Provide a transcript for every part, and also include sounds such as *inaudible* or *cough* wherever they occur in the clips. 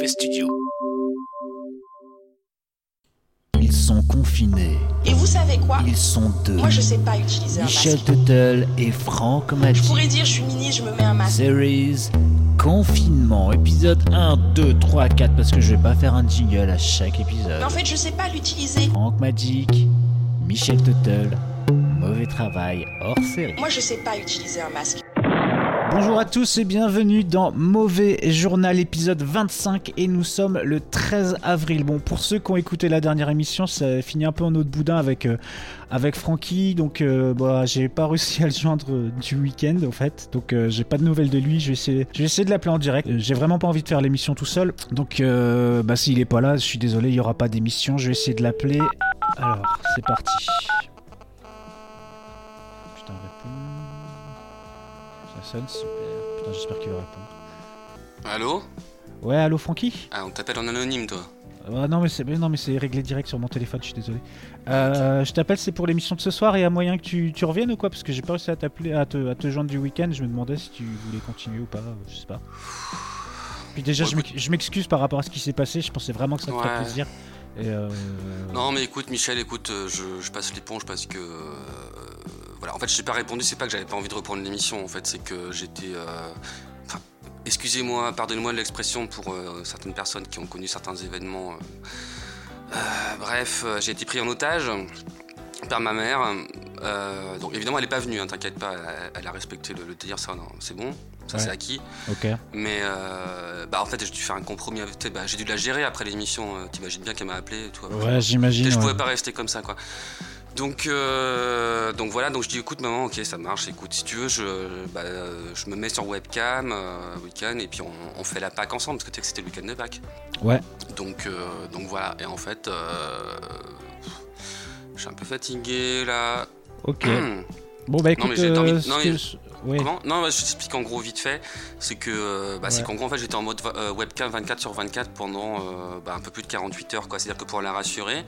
Mauvais Studio. Ils sont confinés. Et vous savez quoi Ils sont deux. Moi, je sais pas utiliser un Michel masque. Tuttle et Franck Je Magic. pourrais dire, je suis ministre, je me mets un masque. Series Confinement, épisode 1, 2, 3, 4, parce que je vais pas faire un jingle à chaque épisode. Mais en fait, je sais pas l'utiliser. Franck Magic, Michel Tuttle, mauvais travail hors série. Moi, je sais pas utiliser un masque. Bonjour à tous et bienvenue dans Mauvais Journal épisode 25 et nous sommes le 13 avril. Bon, pour ceux qui ont écouté la dernière émission, ça finit un peu en de boudin avec, euh, avec Francky, donc euh, bah, j'ai pas réussi à le joindre euh, du week-end en fait, donc j'ai pas de nouvelles de lui, je vais essayer, je de l'appeler en direct. J'ai vraiment pas envie de faire l'émission tout seul, donc bah, s'il est pas là, je suis désolé, il y aura pas d'émission, je vais essayer de l'appeler. Alors, c'est parti. Super. Putain, j'espère qu'il va répondre. Allô Ouais, allô Francky Ah, on t'appelle en anonyme, toi. Ah, Non, mais c'est non, mais c'est réglé direct sur mon téléphone, je suis désolé. Euh, Je t'appelle, c'est pour l'émission de ce soir et à moyen que tu, tu reviennes ou quoi? Parce que j'ai pas réussi à t'appeler, à te, à te joindre du week-end. Je me demandais si tu voulais continuer ou pas, euh, je sais pas. Puis déjà, Ouais, je m'ex- je m'excuse par rapport à ce qui s'est passé. Je pensais vraiment que ça te ferait plaisir. Et euh, Non, mais écoute, Michel, écoute, euh, je, je passe l'éponge parce que. Voilà, en fait, j'ai pas répondu, c'est pas que j'avais pas envie de reprendre l'émission, en fait, c'est que j'étais. euh, enfin, Excusez-moi, pardonnez-moi l'expression pour euh, certaines personnes qui ont connu certains événements. euh, bref, j'ai été pris en otage par ma mère. donc évidemment, elle est pas venue, hein, t'inquiète pas, elle, elle a respecté le, le délire, ça, c'est bon, ça Ouais. c'est acquis. Mais euh, bah en fait j'ai dû faire un compromis avec bah, j'ai dû la gérer après l'émission t'imagines bien qu'elle m'a appelé toi Ouais, j'imagine. je ouais. pouvais pas rester comme ça quoi donc euh, donc voilà donc je dis écoute maman ok ça marche écoute si tu veux je bah, je me mets sur webcam euh, week-end et puis on, on fait la Pâques ensemble parce que tu sais que c'était le week-end de Pâques Ouais. donc euh, donc voilà et en fait euh, je suis un peu fatigué là Ok. Bon bah écoute, mais ce que je- oui. Comment Non, bah, je t'explique en gros vite fait. C'est que, euh, bah, c'est qu'en gros, en fait, j'étais en mode euh, webcam 24 sur 24 pendant euh, bah, un peu plus de 48 heures, quoi. C'est-à-dire que pour la rassurer,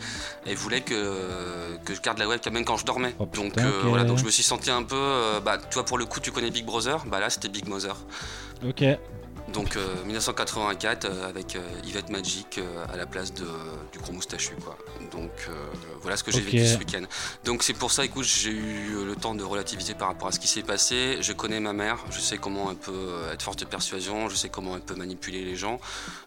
elle voulait que, que je garde la webcam même quand je dormais. Oh, donc putain, euh, voilà, donc je me suis senti un peu, bah, tu vois, pour le coup, tu connais Big Brother, bah là, c'était Big Mother. Ok. Donc euh, 1984 euh, avec euh, Yvette Magic euh, à la place de, du gros moustachu quoi. Donc euh, voilà ce que j'ai vécu ce week-end. Donc c'est pour ça écoute j'ai eu euh, le temps de relativiser par rapport à ce qui s'est passé. Je connais ma mère, je sais comment elle peut euh, être forte de persuasion, je sais comment elle peut manipuler les gens.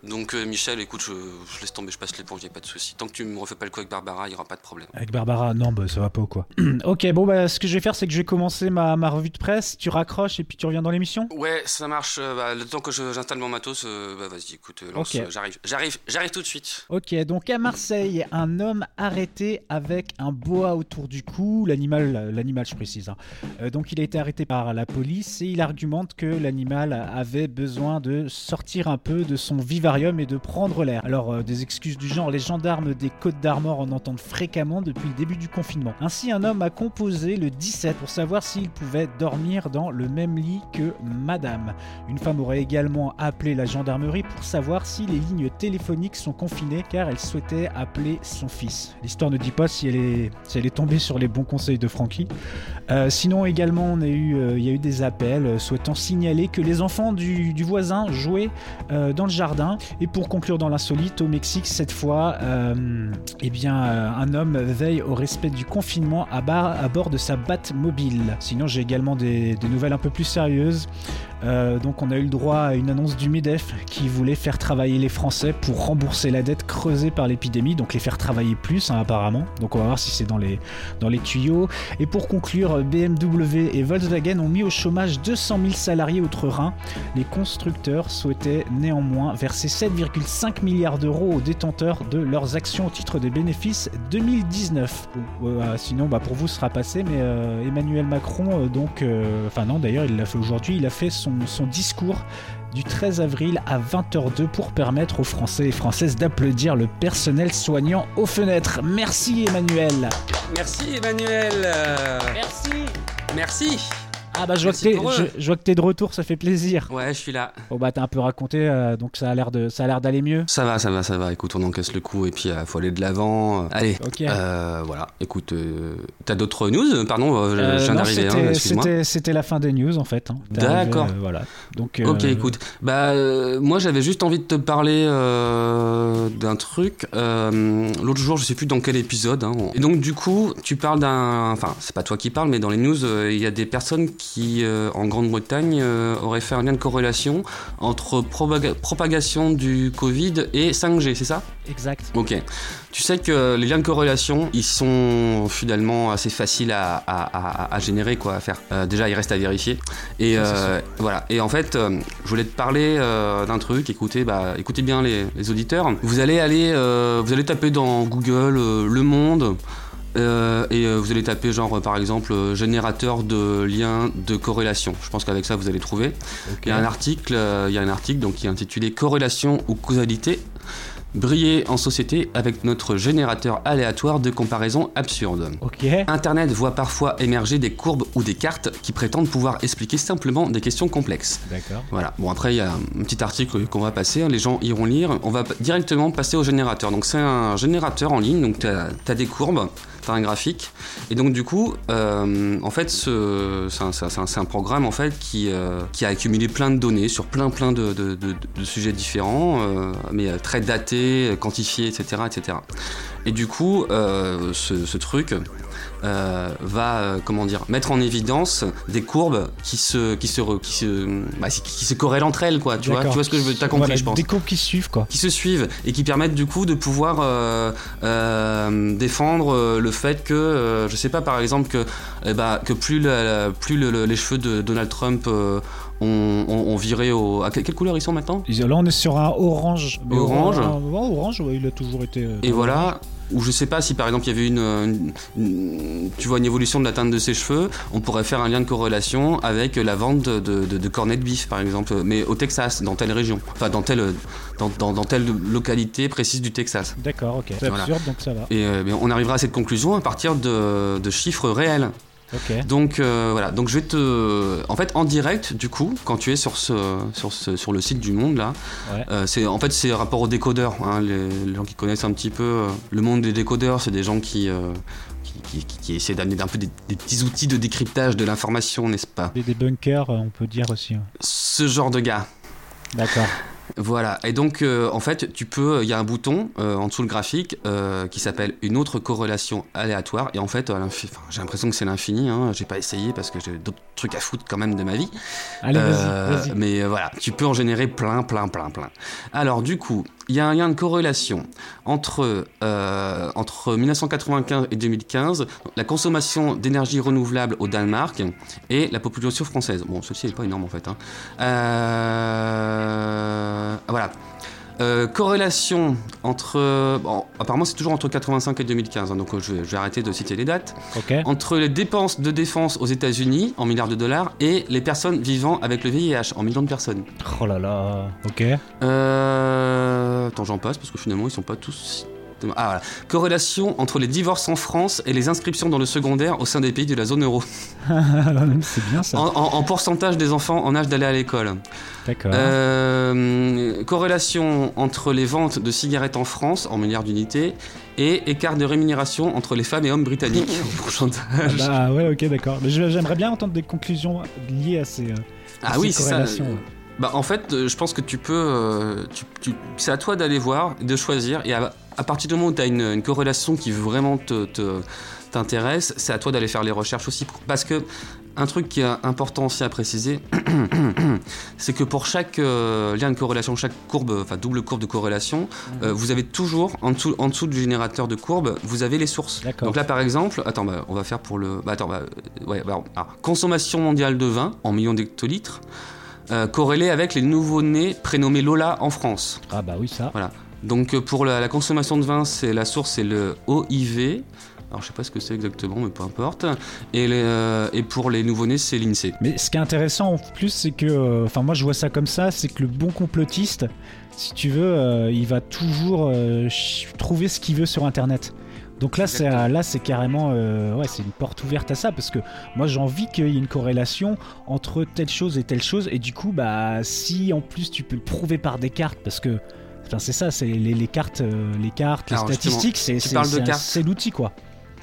Donc euh, Michel écoute je, je laisse tomber, je passe l'éponge, y a pas de souci. Tant que tu me refais pas le coup avec Barbara, il y aura pas de problème. Avec Barbara, non, bah ça va pas ou quoi. *clears throat* ok, bon bah ce que je vais faire, c'est que je vais commencer ma, ma revue de presse. Tu raccroches et puis tu reviens dans l'émission? Ouais, ça marche. euh, bah, le temps que je- j'installe mon matos, euh, bah vas-y, écoute, euh, lance, euh, j'arrive, j'arrive, j'arrive tout de suite. Ok, donc à Marseille, un homme arrêté avec un boa autour du cou, l'animal, l'animal je précise. hein. Euh, donc il a été arrêté par la police et il argumente que l'animal avait besoin de sortir un peu de son vivarium et de prendre l'air. Alors euh, des excuses du genre, les gendarmes des Côtes d'Armor en entendent fréquemment depuis le début du confinement. Ainsi, un homme a composé le 17 pour savoir s'il pouvait dormir dans le même lit que Madame. Une femme aurait également appelé la gendarmerie pour savoir si les lignes téléphoniques sont confinées car elle souhaitait appeler son fils. L'histoire ne dit pas si elle est, si elle est tombée sur les bons conseils de Frankie. Euh, sinon également on a eu, euh, il y a eu des appels euh, souhaitant signaler que les enfants du, voisin jouaient dans le jardin. Et pour conclure dans l'insolite, au Mexique cette fois, eh bien un homme veille au respect du confinement à, à bord de sa Batmobile. Sinon j'ai également des, des nouvelles un peu plus sérieuses. Donc on a eu le droit à une annonce du MEDEF qui voulait faire travailler les Français pour rembourser la dette creusée par l'épidémie, donc les faire travailler plus hein, apparemment. Donc on va voir si c'est dans les, dans les tuyaux. Et pour conclure, BMW et Volkswagen ont mis au chômage 200 000 salariés outre-Rhin. Les constructeurs souhaitaient néanmoins verser 7,5 milliards d'euros aux détenteurs de leurs actions au titre des bénéfices 2019. Bon, euh, sinon, bah, pour vous, ce sera passé, mais euh, Emmanuel Macron, euh, donc, enfin non, d'ailleurs, il l'a fait aujourd'hui, il a fait son, son discours du 13 avril à 20h02 pour permettre aux Français et Françaises d'applaudir le personnel soignant aux fenêtres. Merci Emmanuel. Merci Emmanuel. Merci. Merci. Ah bah je vois, que t'es, je, je vois que t'es de retour, ça fait plaisir. Ouais, je suis là. Bon bah t'as un peu raconté, euh, donc ça a l'air de, ça a l'air d'aller mieux. Ça va, ça va, ça va. Écoute, on encaisse le coup et puis il faut aller de l'avant. Allez. Ok. Euh, voilà. Écoute, euh, t'as d'autres news? Pardon, euh, je- Euh, viens d'arriver. hein, c'était, excuse-moi. c'était, c'était la fin des news en fait. hein. D'accord. arrivé, euh, voilà. Donc. euh, Ok, écoute. Bah, euh, moi, j'avais juste envie de te parler euh, d'un truc. Euh, L'autre jour, je sais plus dans quel épisode. hein. Et donc, du coup, tu parles d'un. Enfin, c'est pas toi qui parles, mais dans les news, euh, il y a des personnes qui, euh, en Grande-Bretagne, euh, auraient fait un lien de corrélation entre propaga- propagation du Covid et 5G, c'est ça? Exact. Ok. Tu sais que les liens de corrélation, ils sont finalement assez faciles à, à- à- à générer, quoi, à faire. Euh, déjà, il reste à vérifier. Et euh, voilà. Et en fait, euh, je voulais te parler d'un truc. Écoutez, bah, écoutez bien les, les auditeurs. Vous allez aller, vous allez taper dans Google Le Monde. Euh, et euh, vous allez taper genre par exemple euh, générateur de liens de corrélation. Je pense qu'avec ça vous allez trouver. Il y a un article, euh, il y a un article donc, qui est intitulé Corrélation ou causalité. Briller en société avec notre générateur aléatoire de comparaison absurde. Ok. Internet voit parfois émerger des courbes ou des cartes qui prétendent pouvoir expliquer simplement des questions complexes. D'accord. Voilà, bon après il y a un petit article qu'on va passer, les gens iront lire, on va directement passer au générateur. Donc c'est un générateur en ligne, donc tu as, des courbes, un graphique, et donc du coup, euh, en fait ce- c'est un, programme en fait qui, euh, qui a accumulé plein de données sur plein plein de, sujets différents, euh, mais très datés, quantifiés, etc. etc. Et du coup, ce truc euh, va, euh, comment dire, mettre en évidence des courbes qui se, qui se, re- qui se, bah, qui se corrèlent entre elles, quoi. Tu vois, tu vois ce que je veux, t'as compris, Voilà, je pense. Des courbes qui suivent quoi. Qui se suivent et qui permettent du coup de pouvoir euh, défendre le fait que, je sais pas, par exemple que, eh ben, que plus, la- plus le- le- les cheveux de Donald Trump ont viré au, à quelle, couleur ils sont maintenant? Là on est sur un orange. Mais Orange. orange, ouais, il a toujours été. Et voilà, ou je sais pas si par exemple il y avait une, une- une- tu vois une évolution de la teinte de ses cheveux, on pourrait faire un lien de corrélation avec la vente de, de, de cornets de bif par exemple, mais au Texas, dans telle région, enfin dans telle, dans, dans- dans telle localité précise du Texas. D'accord, ok. C'est Voilà. absurde donc ça va. Et euh, on arrivera à cette conclusion à partir de, de chiffres réels. Donc euh, voilà, donc je vais te, en fait en direct du coup, quand tu es sur ce, sur ce, sur le site du Monde là, Ouais. euh, c'est en fait c'est rapport aux décodeurs. hein, les, les gens qui connaissent un petit peu euh, le monde des décodeurs, c'est des gens qui, qui, qui- qui essaient d'amener un peu des, des petits outils de décryptage de l'information, n'est-ce pas? Des, des bunkers, on peut dire aussi. ouais. Ce genre de gars. D'accord. Voilà, et donc euh, en fait, tu peux, il y a un bouton euh, en dessous le graphique euh, qui s'appelle une autre corrélation aléatoire, et en fait, j'ai l'impression que c'est l'infini, hein, j'ai pas essayé parce que j'ai d'autres trucs à foutre quand même de ma vie. Allez, Euh, vas-y, vas-y. Mais euh, voilà, tu peux en générer plein, plein, plein, plein. Alors du coup, il y a un lien de corrélation entre, euh, entre 1995 et 2015, la consommation d'énergie renouvelable au Danemark et la population française. Bon, ceci n'est pas énorme en fait. hein. Euh, voilà. Euh, corrélation entre... Bon, apparemment c'est toujours entre 85 et 2015, hein, donc euh, je vais, je vais arrêter de citer les dates Ok. entre les dépenses de défense aux États-Unis en milliards de dollars et les personnes vivant avec le VIH en millions de personnes. Oh là là. Ok. Euh... Attends, j'en passe parce que finalement ils sont pas tous. Ah voilà. Corrélation entre les divorces en France et les inscriptions dans le secondaire au sein des pays de la zone euro. *laughs* c'est bien ça. En, en- en pourcentage des enfants en âge d'aller à l'école. D'accord. Euh, corrélation entre les ventes de cigarettes en France en milliards d'unités et écart de rémunération entre les femmes et hommes britanniques *laughs* en pourcentage. Bah ouais, ok, d'accord. J'aimerais bien entendre des conclusions liées à ces. euh, Ah ces oui, ça. corrélations, ouais. Bah en fait, euh, je pense que tu peux, euh, tu- tu- c'est à toi d'aller voir, de choisir, et à, à partir du moment où tu as une, une corrélation qui vraiment te, te- t'intéresse, c'est à toi d'aller faire les recherches aussi, parce que un truc qui est important aussi à préciser, *clears throat* c'est que pour chaque euh, lien de corrélation, chaque courbe, enfin double courbe de corrélation, euh, vous avez toujours en dessous, en dessous du générateur de courbes, vous avez les sources. Donc là, par exemple, attends, bah, on va faire pour le, bah, attends, bah, euh, ouais, alors, consommation mondiale de vin en millions d'hectolitres. euh, corrélée avec les nouveaux-nés prénommés Lola en France. Ah bah oui, ça. Donc pour la, la consommation de vin, c'est la source, c'est le OIV. Alors je sais pas ce que c'est exactement, mais peu importe. Et, les, euh, et pour les nouveau-nés, c'est l'INSEE. Mais ce qui est intéressant en plus, c'est que, euh, enfin moi je vois ça comme ça, c'est que le bon complotiste, si tu veux, euh, il va toujours trouver ce qu'il veut sur Internet. Donc là, c'est là, c'est carrément, euh, ouais, c'est une porte ouverte à ça parce que moi, j'ai envie qu'il y ait une corrélation entre telle chose et telle chose, et du coup, bah, si en plus tu peux le prouver par des cartes, parce que, enfin, c'est ça, c'est les, les cartes, euh, les cartes, les Alors, justement, statistiques, c'est tu c'est-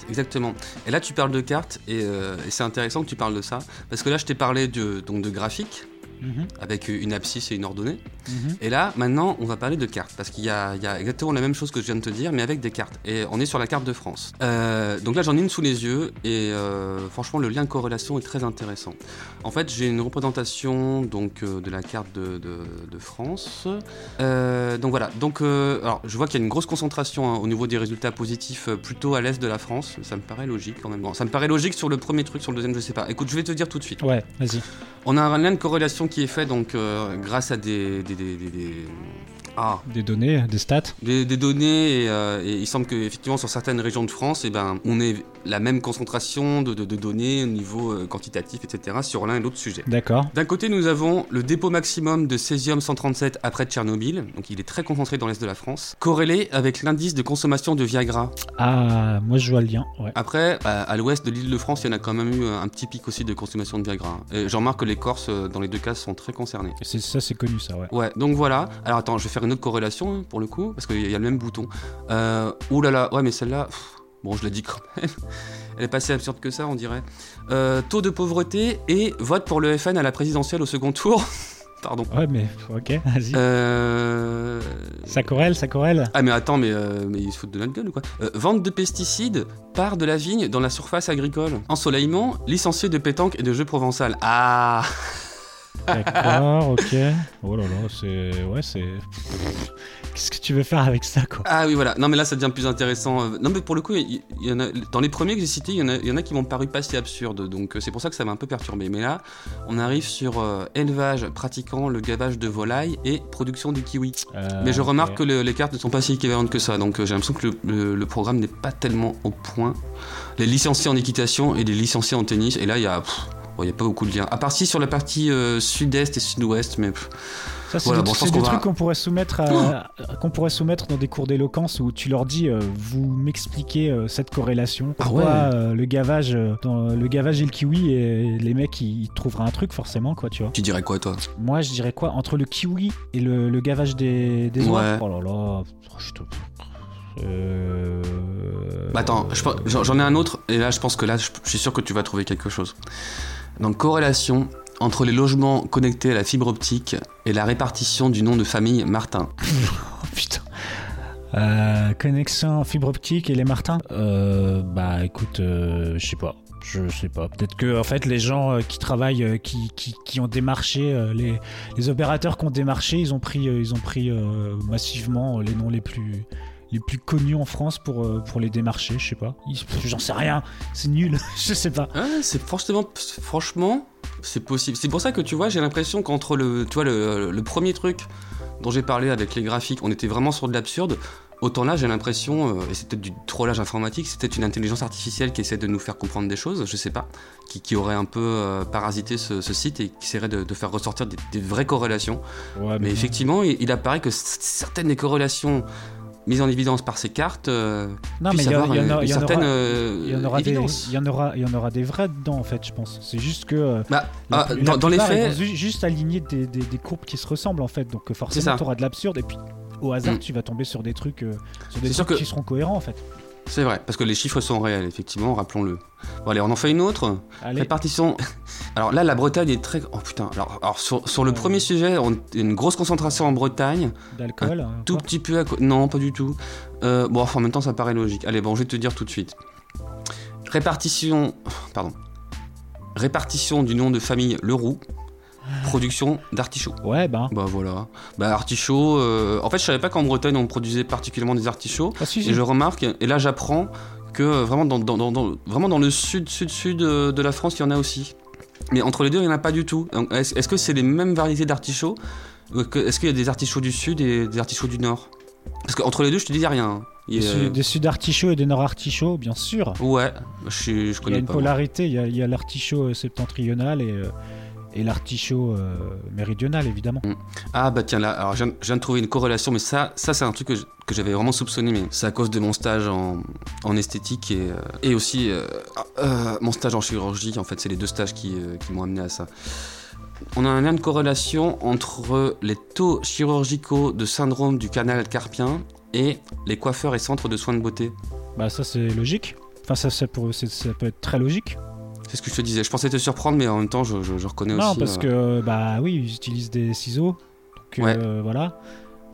Exactement. Et là, tu parles de cartes, et, euh, et c'est intéressant que tu parles de ça, parce que là, je t'ai parlé de, donc, de graphique, Mhm, avec une abscisse et une ordonnée. mhm. Et là, maintenant, on va parler de cartes, parce qu'il y a, il y a exactement la même chose que je viens de te dire, mais avec des cartes. Et on est sur la carte de France. Euh, donc là, j'en ai une sous les yeux, et euh, franchement, le lien de corrélation est très intéressant. En fait, j'ai une représentation donc, euh, de la carte de, de- de France. Donc voilà, donc, alors, je vois qu'il y a une grosse concentration hein, au niveau des résultats positifs, plutôt à l'est de la France. Ça me paraît logique quand même. Bon, ça me paraît logique sur le premier truc, sur le deuxième, je sais pas. Écoute, je vais te dire tout de suite. Ouais, vas-y. On a un lien de corrélation qui est fait donc euh, grâce à des, des, ah, Des données, des stats. des, des données et, euh, et il semble que effectivement sur certaines régions de France, eh ben, on ait la même concentration de, de- de données au niveau euh, quantitatif, etc. sur l'un et l'autre sujet. D'accord. D'un côté, nous avons le dépôt maximum de césium 137 après Tchernobyl, donc il est très concentré dans l'est de la France, corrélé avec l'indice de consommation de Viagra. Ah, moi je vois le lien. Ouais. Après, à, à l'ouest de l'île de France, il y en a quand même eu un petit pic aussi de consommation de Viagra. Et j'en remarque que les Corses, euh, dans les deux cas, sont très concernés. Ça, c'est connu ça, ouais. Ouais, donc voilà. Alors attends, je vais faire une autre corrélation hein, pour le coup, parce qu'il y a le même bouton. Euh, ouh là là, ouais, mais celle-là, bon, je l'ai dit quand même. *laughs* Elle est pas si absurde que ça, on dirait. Euh, taux de pauvreté et vote pour le FN à la présidentielle au second tour. *laughs* Pardon. Ouais, mais ok, vas-y. Euh... Ça corrèle, ça corrèle. Ah mais attends, mais, euh, mais ils se foutent de notre gueule ou quoi? Euh, Vente de pesticides, part de la vigne dans la surface agricole. Ensoleillement, licencié de pétanque et de jeux provençal. Ah D'accord, ok. Oh là là, c'est. Ouais, c'est. Qu'est-ce que tu veux faire avec ça, quoi? Ah oui, voilà. Non, mais là, ça devient plus intéressant. Euh, Non, mais pour le coup, il il y, en a, dans les premiers que j'ai cités, il y, en a, y en a qui m'ont paru pas si absurdes. Donc, euh, c'est pour ça que ça m'a un peu perturbé. Mais là, on arrive sur euh, élevage pratiquant le gavage de volailles et production du kiwi. Euh, mais je remarque que le- les cartes ne sont pas si équivalentes que ça. Donc, euh, j'ai l'impression que le, le- le programme n'est pas tellement au point. Les licenciés en équitation et les licenciés en tennis. Et là, il y a. pff, il y a pas beaucoup de liens. À part si sur la partie euh, sud-est et sud-ouest, mais pff, Ça, c'est Voilà, des, bon, c'est des qu'on va- trucs qu'on pourrait soumettre à- qu'on pourrait soumettre dans des cours d'éloquence où tu leur dis, euh, vous m'expliquez euh, cette corrélation. Ah Pourquoi ouais. euh, le gavage, dans le gavage et le kiwi et les mecs ils, ils trouveraient un truc forcément quoi, tu vois. tu dirais quoi, toi? Moi, je dirais quoi? Entre le kiwi et le, le gavage des des Ouais. Oh là là, je te- Euh... Bah attends, je j'en j'en ai un autre, et là je pense que là je, je suis sûr que tu vas trouver quelque chose. Donc corrélation entre les logements connectés à la fibre optique et la répartition du nom de famille Martin. *laughs* Oh, putain. Euh, connexion fibre optique et les Martins? Euh, Bah écoute, euh, je sais pas. Je sais pas. Peut-être que en fait les gens euh, qui travaillent, euh, qui, qui, qui ont démarché, euh, les, les opérateurs qui ont démarché, ils ont pris, euh, ils ont pris euh, massivement les noms les plus les plus connus en France pour, euh, pour les démarcher. Je sais pas. J'en sais rien. C'est nul. *laughs* je sais pas. Ah, c'est franchement, franchement, c'est possible. C'est pour ça que tu vois, j'ai l'impression qu'entre le, tu vois, le, le premier truc dont j'ai parlé avec les graphiques, on était vraiment sur de l'absurde. Autant là, j'ai l'impression, euh, et c'est peut-être du trollage informatique, c'est peut-être une intelligence artificielle qui essaie de nous faire comprendre des choses, je sais pas, qui, qui aurait un peu euh, parasité ce, ce site et qui essaierait de, de faire ressortir des, des vraies corrélations. Ouais, Mais effectivement, il, il apparaît que certaines des corrélations mises en évidence par ces cartes euh, non, mais il y, en aura. des, évidence. il y en aura, il y en aura des vrais dedans en fait, je pense. C'est juste que euh, Bah, La- ah, la dans, dans les faits, juste aligner des, des- des courbes qui se ressemblent en fait. Donc euh, forcément, tu auras de l'absurde et puis au hasard, Mm. tu vas tomber sur des trucs, sur des C'est sûr trucs que- qui seront cohérents en fait. C'est vrai, parce que les chiffres sont réels, effectivement, rappelons-le. Bon, allez, on en fait une autre. Allez, Répartition. Alors là, la Bretagne est très. Oh putain. Alors, alors, sur, sur le Ouais. premier sujet, on a une grosse concentration en Bretagne. d'alcool. hein, Tout petit peu à Non, pas du tout. Euh, bon, enfin, en même temps, ça paraît logique. Allez, bon, je vais te dire tout de suite. Répartition. Pardon. Répartition du nom de famille Leroux. Production d'artichauts. Ouais, ben. Bah voilà. Bah artichauts. euh, En fait, je savais pas qu'en Bretagne on produisait particulièrement des artichauts. Ah, si, si. Et je remarque, et là j'apprends que euh, vraiment dans, dans- dans- dans- vraiment dans le sud, sud, sud euh, de la France, il y en a aussi. Mais entre les deux, il n'y en a pas du tout. Est-ce que c'est les mêmes variétés d'artichauts? Est-ce qu'il y a des artichauts du sud et des artichauts du nord? Parce qu'entre les deux, je te dis, il n'y a rien. Il Des, y a- sud- des sud artichauts et des nord artichauts, bien sûr. Ouais, je, suis- je Il y a connais une pas. polarité. Il y a, il y a l'artichaut septentrional et, Et l'artichaut euh, méridional, évidemment. Ah bah tiens là, alors je viens, de trouver une corrélation, mais ça, ça c'est un truc que j'avais vraiment soupçonné, mais c'est à cause de mon stage en, en esthétique et, euh, et aussi euh, mon stage en chirurgie. En fait, c'est les deux stages qui, qui m'ont amené à ça. On a un lien de corrélation entre les taux chirurgicaux de syndrome du canal carpien et les coiffeurs et centres de soins de beauté. Bah, ça, c'est logique. Enfin, ça, ça, ça peut être très logique. C'est ce que je te disais. Je pensais te surprendre, mais en même temps, je, je- je reconnais non, aussi. parce euh, que, bah oui, ils utilisent des ciseaux. Donc, euh, voilà.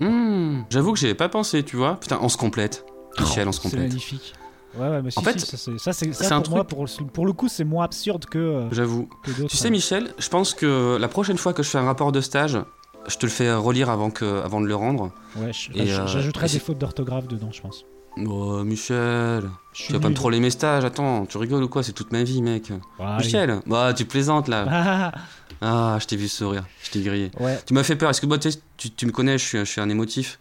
hmm, J'avoue que j'y avais pas pensé, tu vois. Putain, on se complète. Michel, on se Oh, C'est complète. magnifique. Ouais, ouais, mais si, En fait, si, ça, c'est, c'est un pour moi, truc- pour, pour le coup, c'est moins absurde que, euh, J'avoue. Tu sais, Michel, je pense que la prochaine fois que je fais un rapport de stage, je te le fais relire avant, que, avant de le rendre. Ouais, euh, j'ajouterai des fautes d'orthographe dedans, je pense. Oh, Michel, tu vas pas me troller mes stages, attends, tu rigoles ou quoi? C'est toute ma vie, mec. Michel, bah tu plaisantes là. *laughs* Ah, je t'ai vu sourire, je t'ai grillé. ouais. Tu m'as fait peur, est-ce que moi, tu, me connais, je suis, je suis un émotif.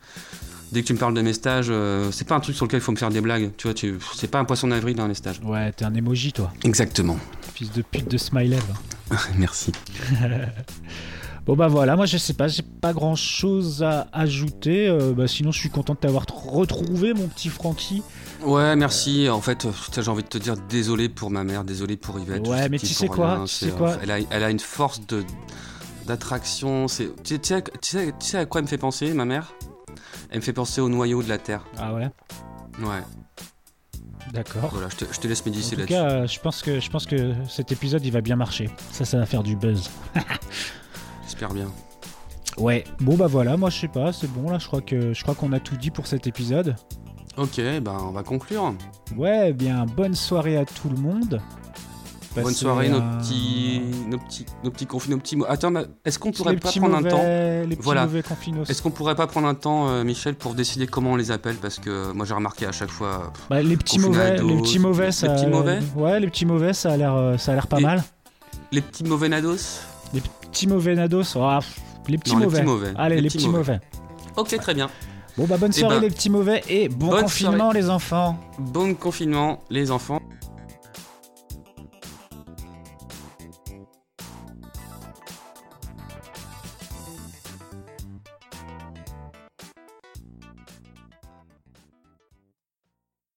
Dès que tu me parles de mes stages, euh, c'est pas un truc sur lequel il faut me faire des blagues. Tu vois, tu, c'est pas un poisson d'avril dans les stages. Ouais, t'es un emoji, toi. Exactement. Fils de pute de smiley. *laughs* Merci. *laughs* Bon bah voilà, moi je sais pas, j'ai pas grand chose à ajouter. euh, bah, sinon, je suis content de t'avoir retrouvé, mon petit Francky. Ouais, merci. En fait, euh, j'ai envie de te dire désolé pour ma mère, désolé pour Yvette. Ouais, mais tu sais quoi, rien, tu c'est, sais euh, quoi elle, a, elle a une force de d'attraction. C'est, tu, sais- tu sais, tu, sais, tu sais à quoi elle me fait penser, ma mère? Elle me fait penser au noyau de la Terre. Ah ouais, Ouais. d'accord. Voilà, je te, je te laisse En méditer tout là-dessus. cas, euh, je pense que je pense que cet épisode il va bien marcher. Ça, ça va faire du buzz. *laughs* J'espère bien. Ouais. Bon bah voilà, moi je sais pas, c'est bon là. Je crois que je crois qu'on a tout dit pour cet épisode. Ok, ben on va conclure. Ouais, eh bien bonne soirée à tout le monde. Bonne soirée, nos petits, nos petits, nos petits conflits, nos petits mots. Attends, est-ce qu'on pourrait les pas prendre mauvais, un temps les petits Voilà. Est-ce qu'on pourrait pas prendre un temps, euh, Michel, pour décider comment on les appelle Parce que moi j'ai remarqué à chaque fois. Bah, les petits mauvais, les petits mauvais, les ça. petits mauvais Ouais, les petits mauvais, ça a l'air, euh, ça a l'air pas mal. Les petits mauvais nados Les petits mauvais nados, ah, les petits Non, les mauvais. petits mauvais. Allez, les, Les petits petits mauvais. Ok, très bien. Bon bah bonne Eh soirée ben, les petits mauvais et bon confinement les enfants. Bon confinement, les enfants.